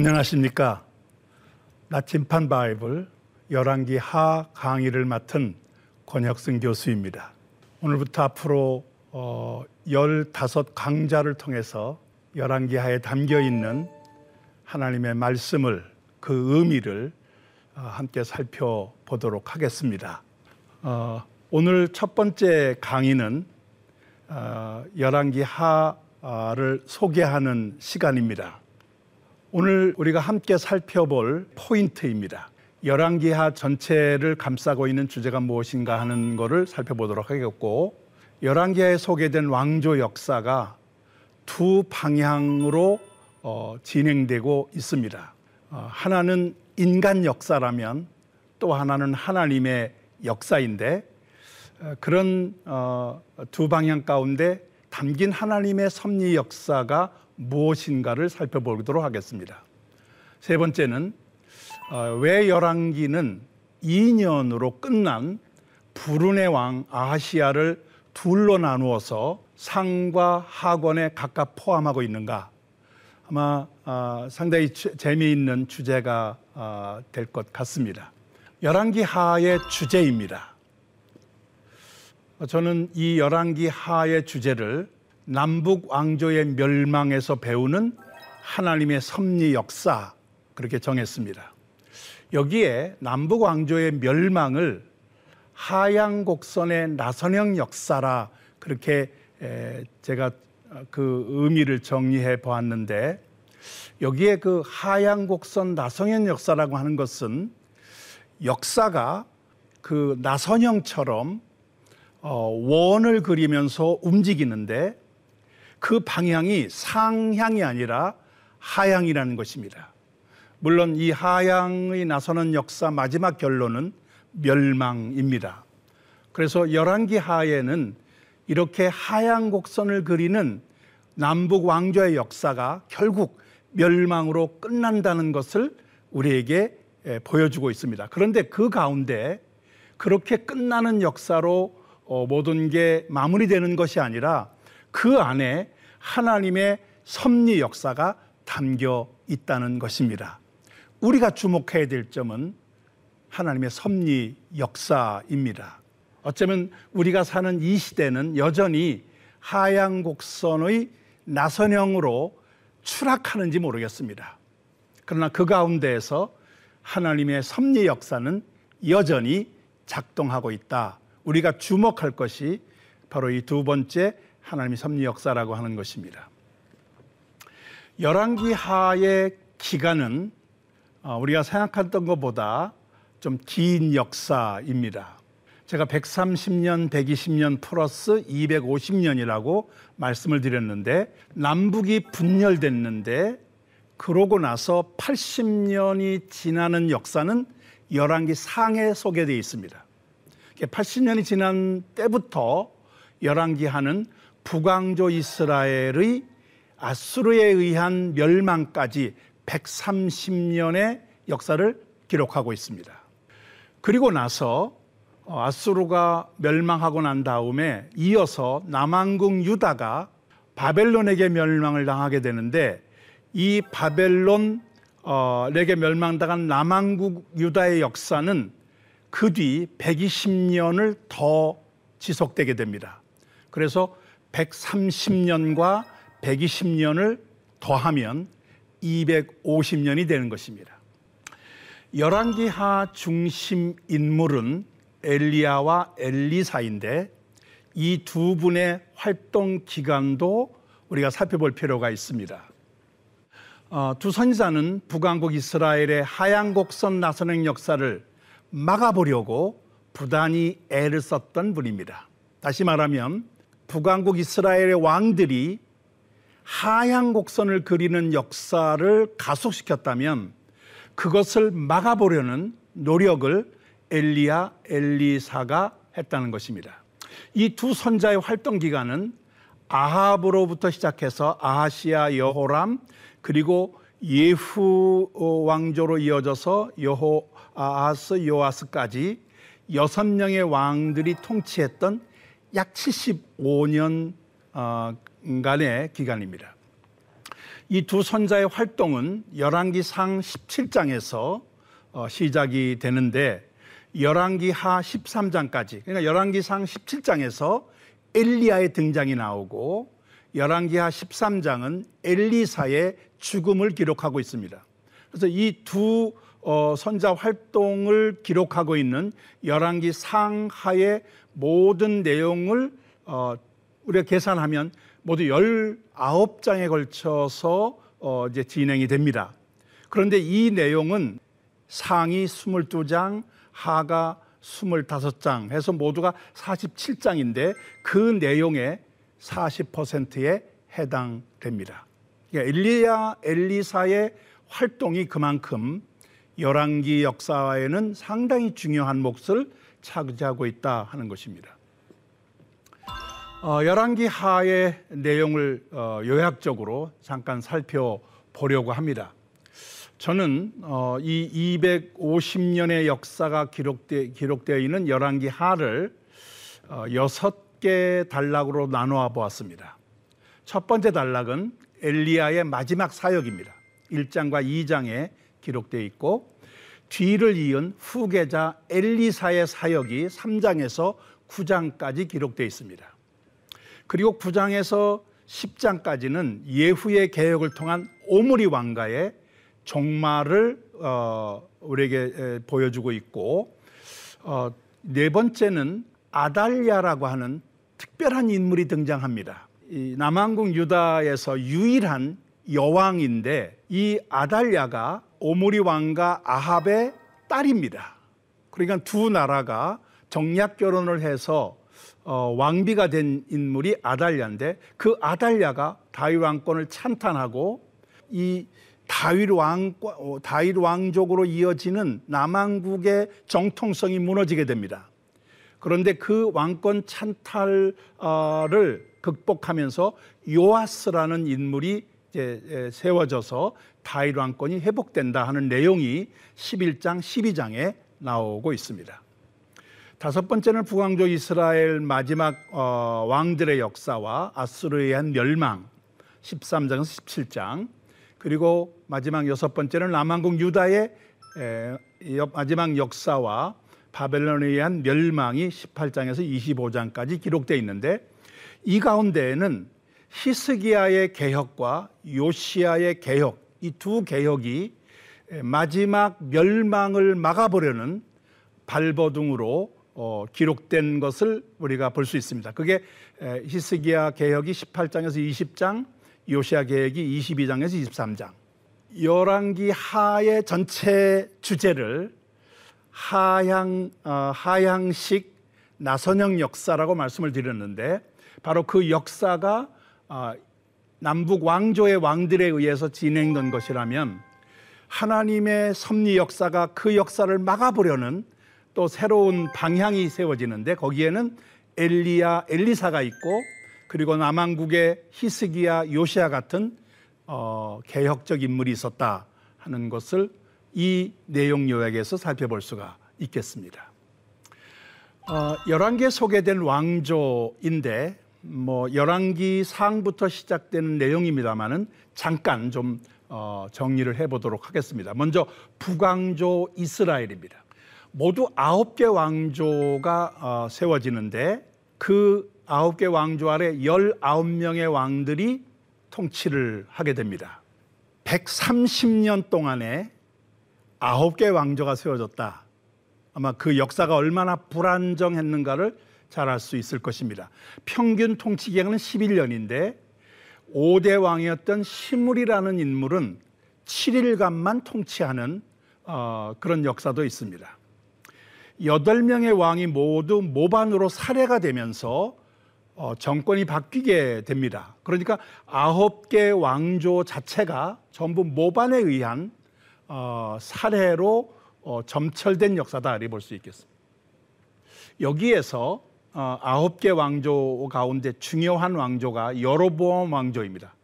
안녕하십니까. 나침판 바이블 열왕기 하 강의를 맡은 권혁승 교수입니다. 오늘부터 앞으로 어, 15강좌를 통해서 열왕기 하에 담겨 있는 하나님의 말씀을 그 의미를 어, 함께 살펴보도록 하겠습니다. 어, 오늘 첫 번째 강의는 어, 열왕기 하를 소개하는 시간입니다. 오늘 우리가 함께 살펴볼 포인트입니다. 열왕기하 전체를 감싸고 있는 주제가 무엇인가 하는 것을 살펴보도록 하겠고 열왕기하에 소개된 왕조 역사가 두 방향으로 어, 진행되고 있습니다. 어, 하나는 인간 역사라면 또 하나는 하나님의 역사인데 어, 그런 어, 두 방향 가운데 담긴 하나님의 섭리 역사가 무엇인가를 살펴보도록 하겠습니다. 세 번째는 어, 왜 열왕기는 2년으로 끝난 불운의 왕 아하시아를 둘로 나누어서 상과 하권에 각각 포함하고 있는가? 아마 어, 상당히 재미있는 주제가 어, 될것 같습니다. 열왕기 하의 주제입니다. 저는 이 열왕기 하의 주제를 남북 왕조의 멸망에서 배우는 하나님의 섭리 역사 그렇게 정했습니다. 여기에 남북 왕조의 멸망을 하양 곡선의 나선형 역사라 그렇게 제가 그 의미를 정리해 보았는데 여기에 그 하양 곡선 나선형 역사라고 하는 것은 역사가 그 나선형처럼 어, 원을 그리면서 움직이는데 그 방향이 상향이 아니라 하향이라는 것입니다. 물론 이 하향의 나서는 역사 마지막 결론은 멸망입니다. 그래서 열왕기 하에는 이렇게 하향 곡선을 그리는 남북 왕조의 역사가 결국 멸망으로 끝난다는 것을 우리에게 보여주고 있습니다. 그런데 그 가운데 그렇게 끝나는 역사로 어, 모든 게 마무리되는 것이 아니라 그 안에 하나님의 섭리 역사가 담겨 있다는 것입니다. 우리가 주목해야 될 점은 하나님의 섭리 역사입니다. 어쩌면 우리가 사는 이 시대는 여전히 하양 곡선의 나선형으로 추락하는지 모르겠습니다. 그러나 그 가운데에서 하나님의 섭리 역사는 여전히 작동하고 있다. 우리가 주목할 것이 바로 이 두 번째 하나님의 섭리 역사라고 하는 것입니다. 열왕기 하의 기간은 어, 우리가 생각했던 것보다 좀 긴 역사입니다. 제가 130년, 120년 플러스 250년이라고 말씀을 드렸는데 남북이 분열됐는데 그러고 나서 80년이 지나는 역사는 열왕기 상에 소개되어 있습니다. 80년이 지난 때부터 열왕기 하는 북왕조 이스라엘의 아수르에 의한 멸망까지 130년의 역사를 기록하고 있습니다. 그리고 나서 어, 아수르가 멸망하고 난 다음에 이어서 남왕국 유다가 바벨론에게 멸망을 당하게 되는데 이 바벨론 에게 어, 멸망당한 남왕국 유다의 역사는 그 뒤 120년을 더 지속되게 됩니다. 그래서 130년과 120년을 더하면 250년이 되는 것입니다. 열왕기하 중심 인물은 엘리야와 엘리사인데 이 두 분의 활동 기간도 우리가 살펴볼 필요가 있습니다. 어, 두 선지자는 북왕국 이스라엘의 하양 곡선 나선행 역사를 막아보려고 부단히 애를 썼던 분입니다. 다시 말하면 북왕국 이스라엘의 왕들이 하향 곡선을 그리는 역사를 가속시켰다면 그것을 막아보려는 노력을 엘리야, 엘리사가 했다는 것입니다. 이 두 선자의 활동 기간은 아합으로부터 시작해서 아하시아 여호람 그리고 예후 왕조로 이어져서 여호 아하스 요아스까지 여섯 명의 왕들이 통치했던 약 75년 어, 간의 기간입니다. 이 두 선자의 활동은 열왕기상 17장에서 어, 시작이 되는데 열왕기하 13장까지 그러니까 열왕기상 17장에서 엘리야의 등장이 나오고 열왕기하 13장은 엘리사의 죽음을 기록하고 있습니다. 그래서 이두 어, 선자 활동을 기록하고 있는 열왕기 상하의 모든 내용을 어, 우리가 계산하면 모두 19장에 걸쳐서 어, 이제 진행이 됩니다. 그런데 이 내용은 상이 22장, 하가 25장 해서 모두가 47장인데 그 내용의 40%에 해당됩니다. 그러니까 엘리야, 엘리사의 활동이 그만큼 열왕기 역사에는 상당히 중요한 몫을 차지하고 있다 하는 것입니다. 어, 열왕기 하의 내용을 어, 요약적으로 잠깐 살펴보려고 합니다. 저는 어, 이 250년의 역사가 기록되, 기록되어 있는 열왕기 하를 어, 여섯 개 단락으로 나누어 보았습니다. 첫 번째 단락은 엘리야의 마지막 사역입니다. 1장과 2장에 기록되어 있고 뒤를 이은 후계자 엘리사의 사역이 3장에서 9장까지 기록되어 있습니다. 그리고 9장에서 10장까지는 예후의 개혁을 통한 오므리 왕가의 종말을 어, 우리에게 보여주고 있고 어, 네 번째는 아달랴라고 하는 특별한 인물이 등장합니다. 이 남왕국 유다에서 유일한 여왕인데 이 아달랴가 오므리 왕과 아합의 딸입니다. 그러니까 두 나라가 정략 결혼을 해서 어, 왕비가 된 인물이 아달랴인데 그 아달랴가 다윗 왕권을 찬탄하고 이 다윗 왕 어, 다윗 왕족으로 이어지는 남왕국의 정통성이 무너지게 됩니다. 그런데 그 왕권 찬탈을 극복하면서 요아스라는 인물이 이제 세워져서 다윗 왕권이 회복된다 하는 내용이 11장, 12장에 나오고 있습니다. 다섯 번째는 북왕조 이스라엘 마지막 어, 왕들의 역사와 아수르에 의한 멸망 13장에서 17장 그리고 마지막 여섯 번째는 남한국 유다의 에, 마지막 역사와 바벨론에 의한 멸망이 18장에서 25장까지 기록되어 있는데 이 가운데에는 히스기야의 개혁과 요시야의 개혁 이 두 개혁이 마지막 멸망을 막아보려는 발버둥으로 어, 기록된 것을 우리가 볼 수 있습니다. 그게 히스기야 개혁이 18장에서 20장, 요시야 개혁이 22장에서 23장. 열왕기 하의 전체 주제를 하향 어, 하향식 나선형 역사라고 말씀을 드렸는데 바로 그 역사가 어, 남북 왕조의 왕들에 의해서 진행된 것이라면 하나님의 섭리 역사가 그 역사를 막아보려는 또 새로운 방향이 세워지는데 거기에는 엘리야, 엘리사가 있고 그리고 남한국의 히스기야, 요시아 같은 어, 개혁적 인물이 있었다 하는 것을 이 내용 요약에서 살펴볼 수가 있겠습니다. 어, 열왕기에 소개된 왕조인데 뭐 열왕기 상부터 시작되는 내용입니다만은 잠깐 좀 어, 정리를 해보도록 하겠습니다. 먼저 북왕조 이스라엘입니다. 모두 아홉 개 왕조가 어, 세워지는데 그 아홉 개 왕조 아래 열아홉 명의 왕들이 통치를 하게 됩니다. 130년 동안에 아홉 개 왕조가 세워졌다. 아마 그 역사가 얼마나 불안정했는가를 잘 알 수 있을 것입니다. 평균 통치 기간은 11년인데 5대 왕이었던 시물이라는 인물은 7일간만 통치하는 어, 그런 역사도 있습니다. 8명의 왕이 모두 모반으로 살해가 되면서 어, 정권이 바뀌게 됩니다. 그러니까 아홉 개 왕조 자체가 전부 모반에 의한 어, 살해로 어, 점철된 역사다 이렇게 볼 수 있겠습니다. 여기에서 어, 아홉 개 왕조 가운데 중요한 왕조가 여로보암 왕조입니다.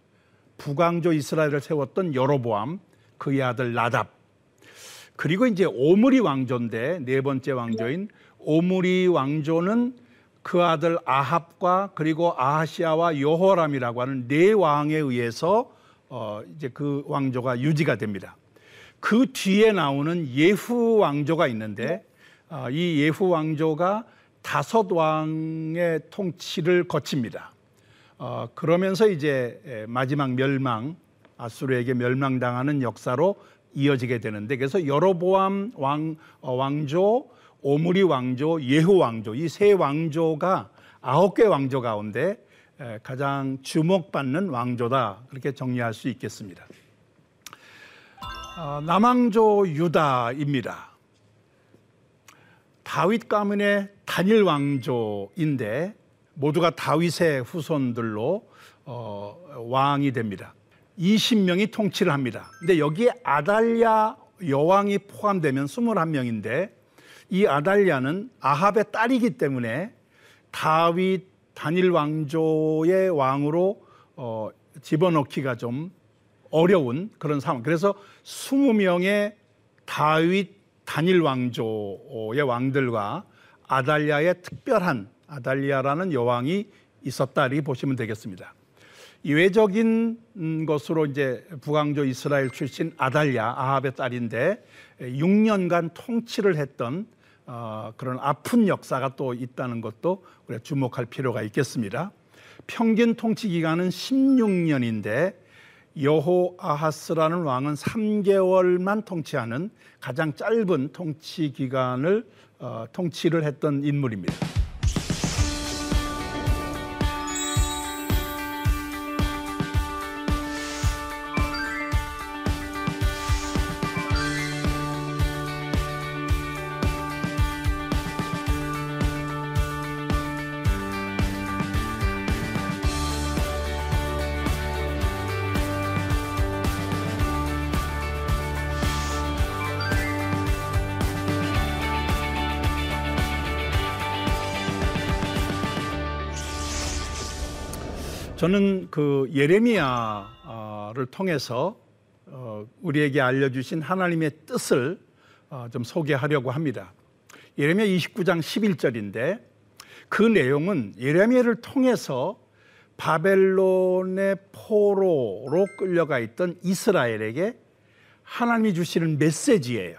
북왕조 이스라엘을 세웠던 여로보암, 그의 아들 나답. 그리고 이제 오므리 왕조인데 네 번째 왕조인 오므리 왕조는 그 아들 아합과 그리고 아하시아와 요호람이라고 하는 네 왕에 의해서 어, 이제 그 왕조가 유지가 됩니다. 그 뒤에 나오는 예후 왕조가 있는데 어, 이 예후 왕조가 다섯 왕의 통치를 거칩니다. 어, 그러면서 이제 마지막 멸망 아수르에게 멸망당하는 역사로 이어지게 되는데 그래서 여로보암 왕 어, 왕조, 오므리 왕조, 예후 왕조 이 세 왕조가 아홉 개 왕조 가운데 가장 주목받는 왕조다 그렇게 정리할 수 있겠습니다. 어, 남왕조 유다입니다. 다윗 가문의 단일 왕조인데 모두가 다윗의 후손들로 어, 왕이 됩니다. 20명이 통치를 합니다. 근데 여기에 아달랴 여왕이 포함되면 21명인데 이 아달랴는 아합의 딸이기 때문에 다윗 단일 왕조의 왕으로 어, 집어넣기가 좀 어려운 그런 상황. 그래서 20명의 다윗 단일 왕조의 왕들과 아달랴의 특별한 아달리아라는 여왕이 있었다 이렇게 보시면 되겠습니다. 이외적인 것으로 이제 북왕조 이스라엘 출신 아달랴 아합의 딸인데 6년간 통치를 했던 어, 그런 아픈 역사가 또 있다는 것도 우리가 주목할 필요가 있겠습니다. 평균 통치 기간은 16년인데 여호 아하스라는 왕은 3개월만 통치하는 가장 짧은 통치 기간을 어, 통치를 했던 인물입니다. 저는 그 예레미야를 통해서 어, 우리에게 알려주신 하나님의 뜻을 어, 좀 소개하려고 합니다. 예레미야 29장 11절인데 그 내용은 예레미야를 통해서 바벨론의 포로로 끌려가 있던 이스라엘에게 하나님이 주시는 메시지예요.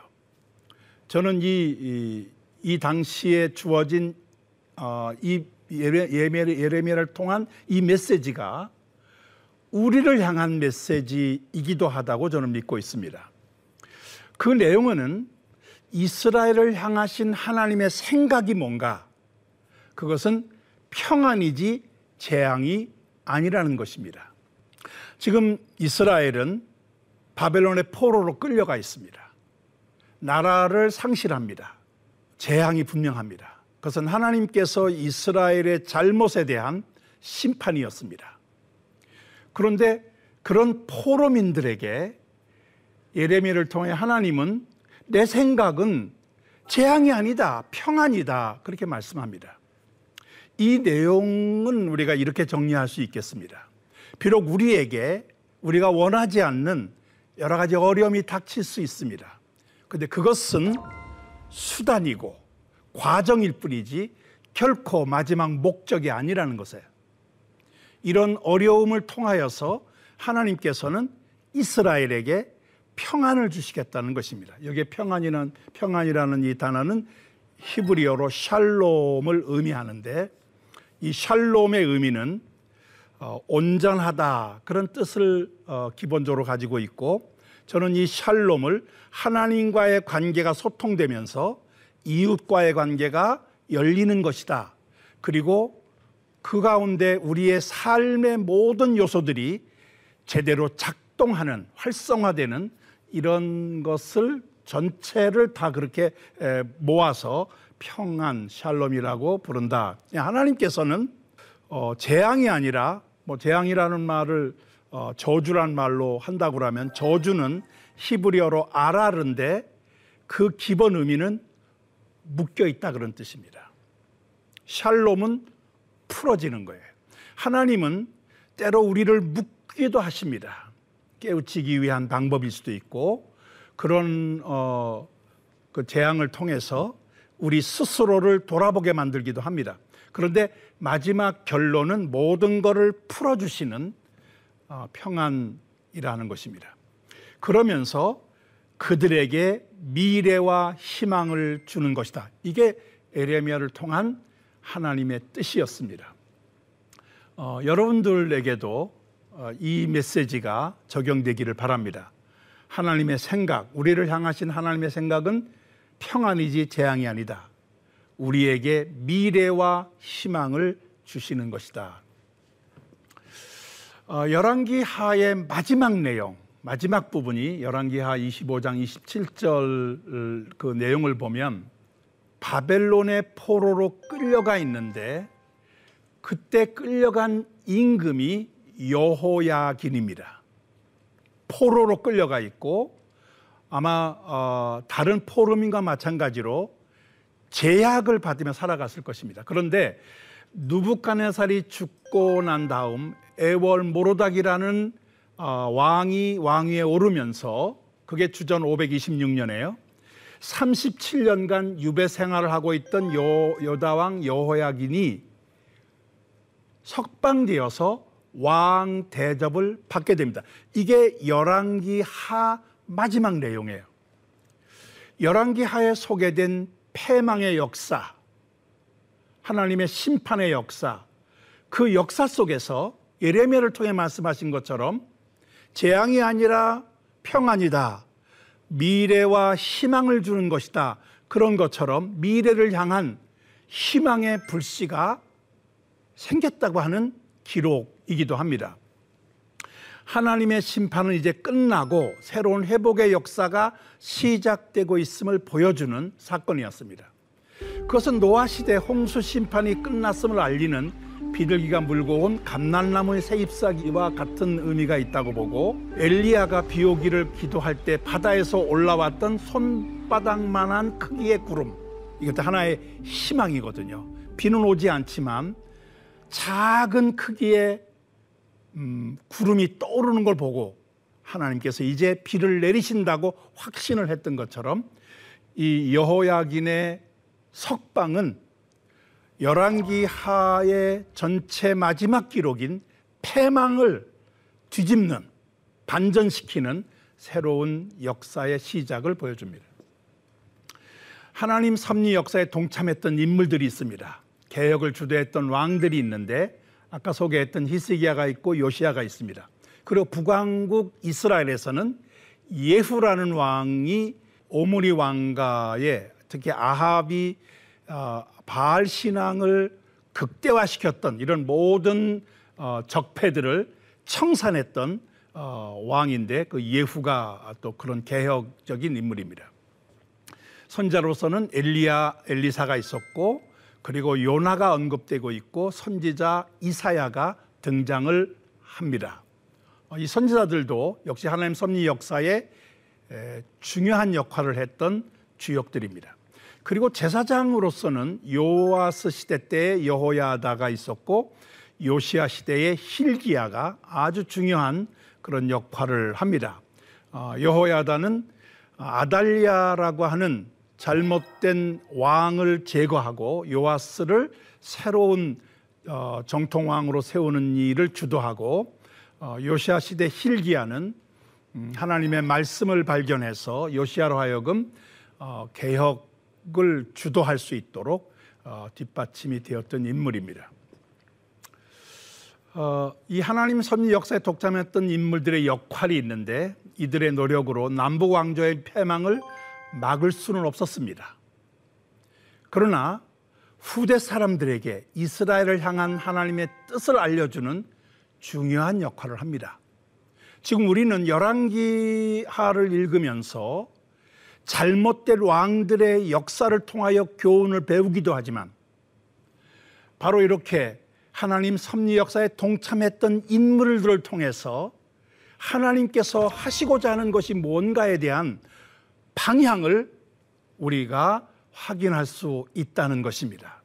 저는 이, 이, 이 당시에 주어진 어, 이 예레미야를 통한 이 메시지가 우리를 향한 메시지이기도 하다고 저는 믿고 있습니다. 그 내용은 이스라엘을 향하신 하나님의 생각이 뭔가 그것은 평안이지 재앙이 아니라는 것입니다. 지금 이스라엘은 바벨론의 포로로 끌려가 있습니다. 나라를 상실합니다. 재앙이 분명합니다. 그것은 하나님께서 이스라엘의 잘못에 대한 심판이었습니다. 그런데 그런 포로민들에게 예레미야를 통해 하나님은 내 생각은 재앙이 아니다, 평안이다. 그렇게 말씀합니다. 이 내용은 우리가 이렇게 정리할 수 있겠습니다. 비록 우리에게 우리가 원하지 않는 여러 가지 어려움이 닥칠 수 있습니다. 근데 그것은 수단이고 과정일 뿐이지 결코 마지막 목적이 아니라는 것이에요. 이런 어려움을 통하여서 하나님께서는 이스라엘에게 평안을 주시겠다는 것입니다. 여기에 평안이라는, 평안이라는 이 단어는 히브리어로 샬롬을 의미하는데 이 샬롬의 의미는 어, 온전하다 그런 뜻을 어, 기본적으로 가지고 있고 저는 이 샬롬을 하나님과의 관계가 소통되면서 이웃과의 관계가 열리는 것이다. 그리고 그 가운데 우리의 삶의 모든 요소들이 제대로 작동하는 활성화되는 이런 것을 전체를 다 그렇게 모아서 평안 샬롬이라고 부른다. 하나님께서는 어, 재앙이 아니라 뭐 재앙이라는 말을 어, 저주란 말로 한다고 하면 저주는 히브리어로 아라른데 그 기본 의미는 묶여 있다 그런 뜻입니다. 샬롬은 풀어지는 거예요. 하나님은 때로 우리를 묶기도 하십니다. 깨우치기 위한 방법일 수도 있고 그런 어, 그 재앙을 통해서 우리 스스로를 돌아보게 만들기도 합니다. 그런데 마지막 결론은 모든 것을 풀어주시는 어, 평안이라는 것입니다. 그러면서 그들에게 미래와 희망을 주는 것이다. 이게 에레미야를 통한 하나님의 뜻이었습니다. 어, 여러분들에게도 어, 이 메시지가 적용되기를 바랍니다. 하나님의 생각, 우리를 향하신 하나님의 생각은 평안이지 재앙이 아니다. 우리에게 미래와 희망을 주시는 것이다. 어, 열왕기 하의 마지막 내용, 마지막 부분이 열왕기하 25장 27절 그 내용을 보면 바벨론의 포로로 끌려가 있는데 그때 끌려간 임금이 여호야긴입니다. 포로로 끌려가 있고 아마 어, 다른 포로민과 마찬가지로 제약을 받으며 살아갔을 것입니다. 그런데 누부카네살이 죽고 난 다음 에월 모로닥이라는 어, 왕이 왕위에 오르면서 그게 주전 526년에요. 37년간 유배 생활을 하고 있던 요, 여다왕 여호야긴이 석방되어서 왕 대접을 받게 됩니다. 이게 열왕기 하 마지막 내용이에요. 열왕기 하에 소개된 패망의 역사, 하나님의 심판의 역사, 그 역사 속에서 예레미야를 통해 말씀하신 것처럼 재앙이 아니라 평안이다. 미래와 희망을 주는 것이다. 그런 것처럼 미래를 향한 희망의 불씨가 생겼다고 하는 기록이기도 합니다. 하나님의 심판은 이제 끝나고 새로운 회복의 역사가 시작되고 있음을 보여주는 사건이었습니다. 그것은 노아 시대 홍수 심판이 끝났음을 알리는 비둘기가 물고 온 감난나무의 새 잎사귀와 같은 의미가 있다고 보고 엘리야가 비 오기를 기도할 때 바다에서 올라왔던 손바닥만한 크기의 구름 이것도 하나의 희망이거든요. 비는 오지 않지만 작은 크기의 음, 구름이 떠오르는 걸 보고 하나님께서 이제 비를 내리신다고 확신을 했던 것처럼 이 여호야긴의 석방은 열왕기 하의 전체 마지막 기록인 패망을 뒤집는 반전시키는 새로운 역사의 시작을 보여줍니다. 하나님 섭리 역사에 동참했던 인물들이 있습니다. 개혁을 주도했던 왕들이 있는데 아까 소개했던 히스기야가 있고 요시야가 있습니다. 그리고 북왕국 이스라엘에서는 예후라는 왕이 오므리 왕가의 특히 아합이 어, 바알 신앙을 극대화시켰던 이런 모든 어, 적폐들을 청산했던 어, 왕인데 그 예후가 또 그런 개혁적인 인물입니다. 선자로서는 엘리야, 엘리사가 있었고 그리고 요나가 언급되고 있고 선지자 이사야가 등장을 합니다. 이 선지자들도 역시 하나님 섭리 역사에 중요한 역할을 했던 주역들입니다. 그리고 제사장으로서는 요아스 시대 때 여호야다가 있었고 요시아 시대의 힐기야가 아주 중요한 그런 역할을 합니다. 어, 여호야다는 아달리아라고 하는 잘못된 왕을 제거하고 요아스를 새로운 어, 정통 왕으로 세우는 일을 주도하고 어, 요시아 시대 힐기야는 음, 하나님의 말씀을 발견해서 요시아로 하여금 개혁 을 주도할 수 있도록 어, 뒷받침이 되었던 인물입니다. 어, 이 하나님 섭리 역사에 독점했던 인물들의 역할이 있는데 이들의 노력으로 남북 왕조의 패망을 막을 수는 없었습니다. 그러나 후대 사람들에게 이스라엘을 향한 하나님의 뜻을 알려주는 중요한 역할을 합니다. 지금 우리는 열왕기하를 읽으면서 잘못된 왕들의 역사를 통하여 교훈을 배우기도 하지만 바로 이렇게 하나님 섭리 역사에 동참했던 인물들을 통해서 하나님께서 하시고자 하는 것이 뭔가에 대한 방향을 우리가 확인할 수 있다는 것입니다.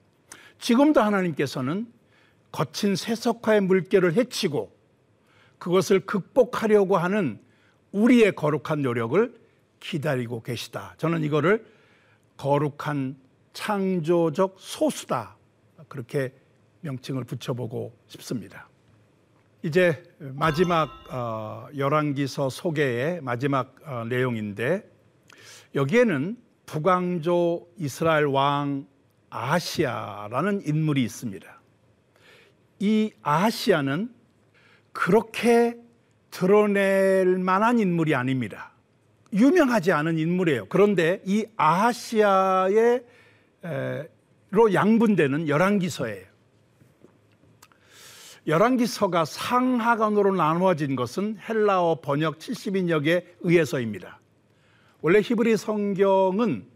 지금도 하나님께서는 거친 세속화의 물결을 헤치고 그것을 극복하려고 하는 우리의 거룩한 노력을 기다리고 계시다. 저는 이거를 거룩한 창조적 소수다. 그렇게 명칭을 붙여보고 싶습니다. 이제 마지막 어, 열왕기서 소개의 마지막 어, 내용인데 여기에는 북왕조 이스라엘 왕 아시아라는 인물이 있습니다. 이 아시아는 그렇게 드러낼 만한 인물이 아닙니다. 유명하지 않은 인물이에요. 그런데 이 아시아의 로 양분되는 열왕기서예요. 열왕기서가 상하간으로 나누어진 것은 헬라어 번역 70인역에 의해서입니다. 원래 히브리 성경은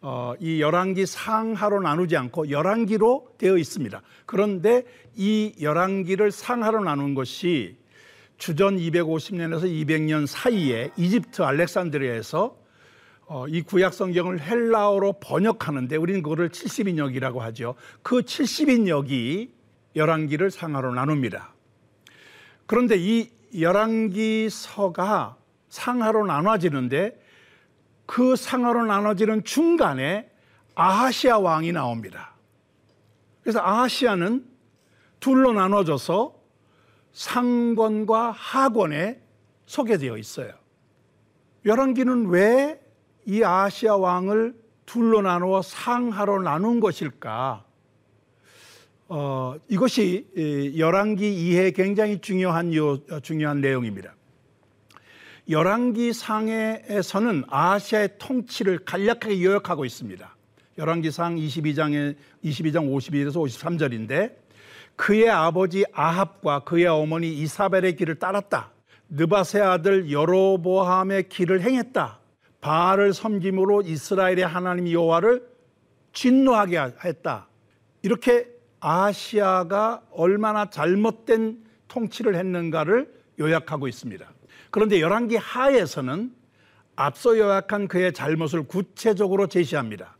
어, 이 열왕기 상하로 나누지 않고 열왕기로 되어 있습니다. 그런데 이 열왕기를 상하로 나눈 것이 주전 250년에서 200년 사이에 이집트 알렉산드리아에서 어, 이 구약 성경을 헬라어로 번역하는데 우리는 그거를 70인역이라고 하죠. 그 70인역이 열왕기를 상하로 나눕니다. 그런데 이 열왕기서가 상하로 나눠지는데 그 상하로 나눠지는 중간에 아하시아 왕이 나옵니다. 그래서 아하시아는 둘로 나눠져서 상권과 하권에 소개되어 있어요. 열왕기는 왜 이 아시아 왕을 둘로 나누어 상하로 나눈 것일까? 어, 이것이 열왕기 이해 굉장히 중요한 요, 중요한 내용입니다. 열왕기 상에서는 아시아의 통치를 간략하게 요약하고 있습니다. 열왕기상 22장에 22장 52에서 53절인데 그의 아버지 아합과 그의 어머니 이사벨의 길을 따랐다. 느바세 아들 여로보함의 길을 행했다. 바알을 섬김으로 이스라엘의 하나님 여호와를 진노하게 했다. 이렇게 아시아가 얼마나 잘못된 통치를 했는가를 요약하고 있습니다. 그런데 열왕기 하에서는 앞서 요약한 그의 잘못을 구체적으로 제시합니다.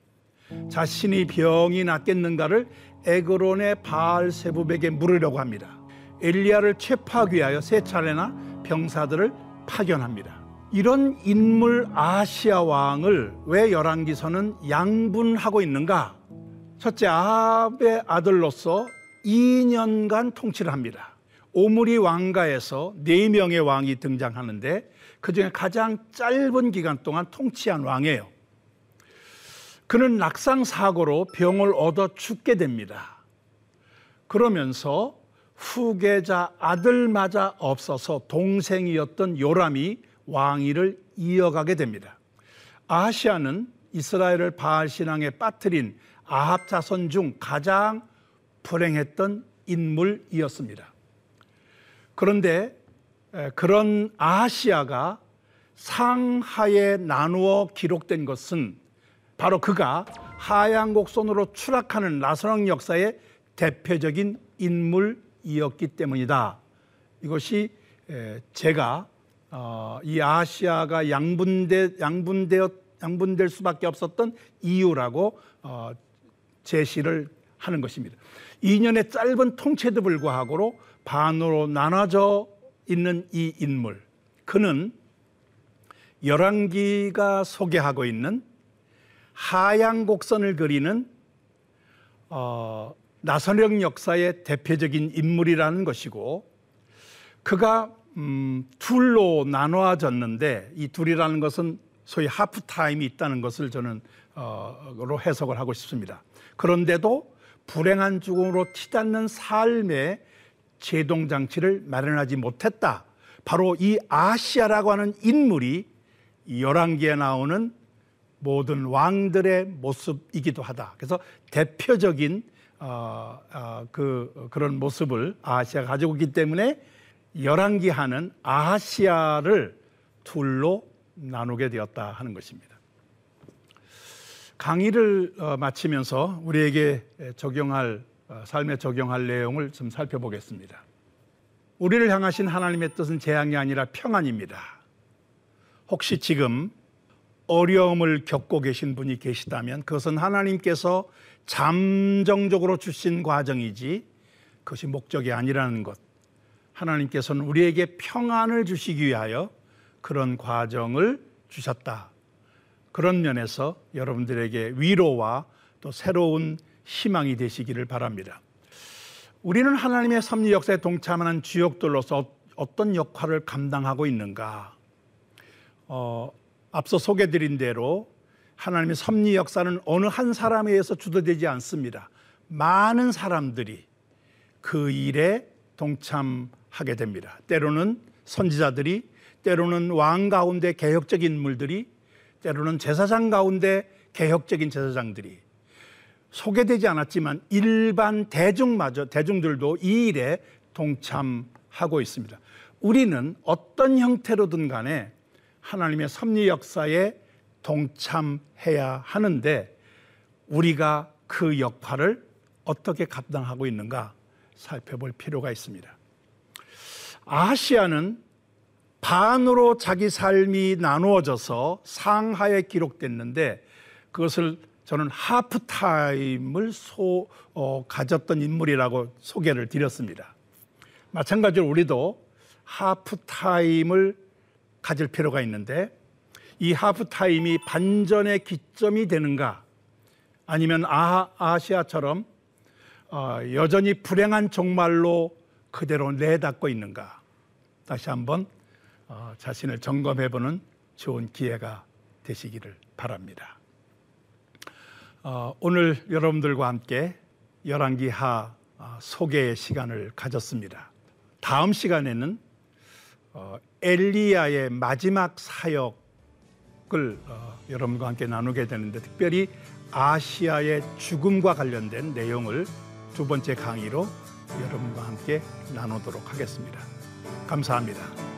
자신이 병이 낫겠는가를 에그론의 바알 세부백에 물으려고 합니다. 엘리야를 체포하기 위하여 세 차례나 병사들을 파견합니다. 이런 인물 아시아 왕을 왜 열왕기서는 양분하고 있는가? 첫째 아합의 아들로서 2년간 통치를 합니다. 오므리 왕가에서 네 명의 왕이 등장하는데 그 중에 가장 짧은 기간 동안 통치한 왕이에요. 그는 낙상 사고로 병을 얻어 죽게 됩니다. 그러면서 후계자 아들마저 없어서 동생이었던 요람이 왕위를 이어가게 됩니다. 아시아는 이스라엘을 바알 신앙에 빠뜨린 아합 자손 중 가장 불행했던 인물이었습니다. 그런데 그런 아시아가 상하에 나누어 기록된 것은 바로 그가 하양 곡선으로 추락하는 나선왕 역사의 대표적인 인물이었기 때문이다. 이것이 제가 어, 이 아시아가 양분되 양분되었 양분될 수밖에 없었던 이유라고 어, 제시를 하는 것입니다. 2년의 짧은 통치에도 불구하고 반으로 나눠져 있는 이 인물. 그는 열왕기가 소개하고 있는 하양 곡선을 그리는 어, 나선령 역사의 대표적인 인물이라는 것이고 그가 음, 둘로 나눠졌는데 이 둘이라는 것은 소위 하프 타임이 있다는 것을 저는 어, 로 해석을 하고 싶습니다. 그런데도 불행한 죽음으로 티닿는 삶의 제동 장치를 마련하지 못했다. 바로 이 아시아라고 하는 인물이 열왕기에 나오는 모든 왕들의 모습이기도 하다. 그래서 대표적인 어, 어, 그 그런 모습을 아시아가 가지고 있기 때문에 열왕기하는 아시아를 둘로 나누게 되었다 하는 것입니다. 강의를 어, 마치면서 우리에게 적용할 어, 삶에 적용할 내용을 좀 살펴보겠습니다. 우리를 향하신 하나님의 뜻은 재앙이 아니라 평안입니다. 혹시 지금 어려움을 겪고 계신 분이 계시다면 그것은 하나님께서 잠정적으로 주신 과정이지 그것이 목적이 아니라는 것. 하나님께서는 우리에게 평안을 주시기 위하여 그런 과정을 주셨다. 그런 면에서 여러분들에게 위로와 또 새로운 희망이 되시기를 바랍니다. 우리는 하나님의 섭리 역사에 동참하는 주역들로서 어떤 역할을 감당하고 있는가? 어, 앞서 소개드린 대로 하나님의 섭리 역사는 어느 한 사람에 의해서 주도되지 않습니다. 많은 사람들이 그 일에 동참하게 됩니다. 때로는 선지자들이, 때로는 왕 가운데 개혁적인 인물들이, 때로는 제사장 가운데 개혁적인 제사장들이 소개되지 않았지만 일반 대중마저 대중들도 이 일에 동참하고 있습니다. 우리는 어떤 형태로든 간에 하나님의 섭리 역사에 동참해야 하는데 우리가 그 역할을 어떻게 감당하고 있는가 살펴볼 필요가 있습니다. 아시아는 반으로 자기 삶이 나누어져서 상하에 기록됐는데 그것을 저는 하프타임을 소, 어, 가졌던 인물이라고 소개를 드렸습니다. 마찬가지로 우리도 하프타임을 가질 필요가 있는데 이 하프타임이 반전의 기점이 되는가 아니면 아, 아시아처럼 어, 여전히 불행한 종말로 그대로 내닫고 있는가 다시 한번 어, 자신을 점검해보는 좋은 기회가 되시기를 바랍니다. 어, 오늘 여러분들과 함께 열왕기하 어, 소개의 시간을 가졌습니다. 다음 시간에는 어, 엘리야의 마지막 사역을 어, 여러분과 함께 나누게 되는데 특별히 아시아의 죽음과 관련된 내용을 두 번째 강의로 여러분과 함께 나누도록 하겠습니다. 감사합니다.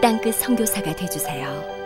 땅끝 성교사가 되주세요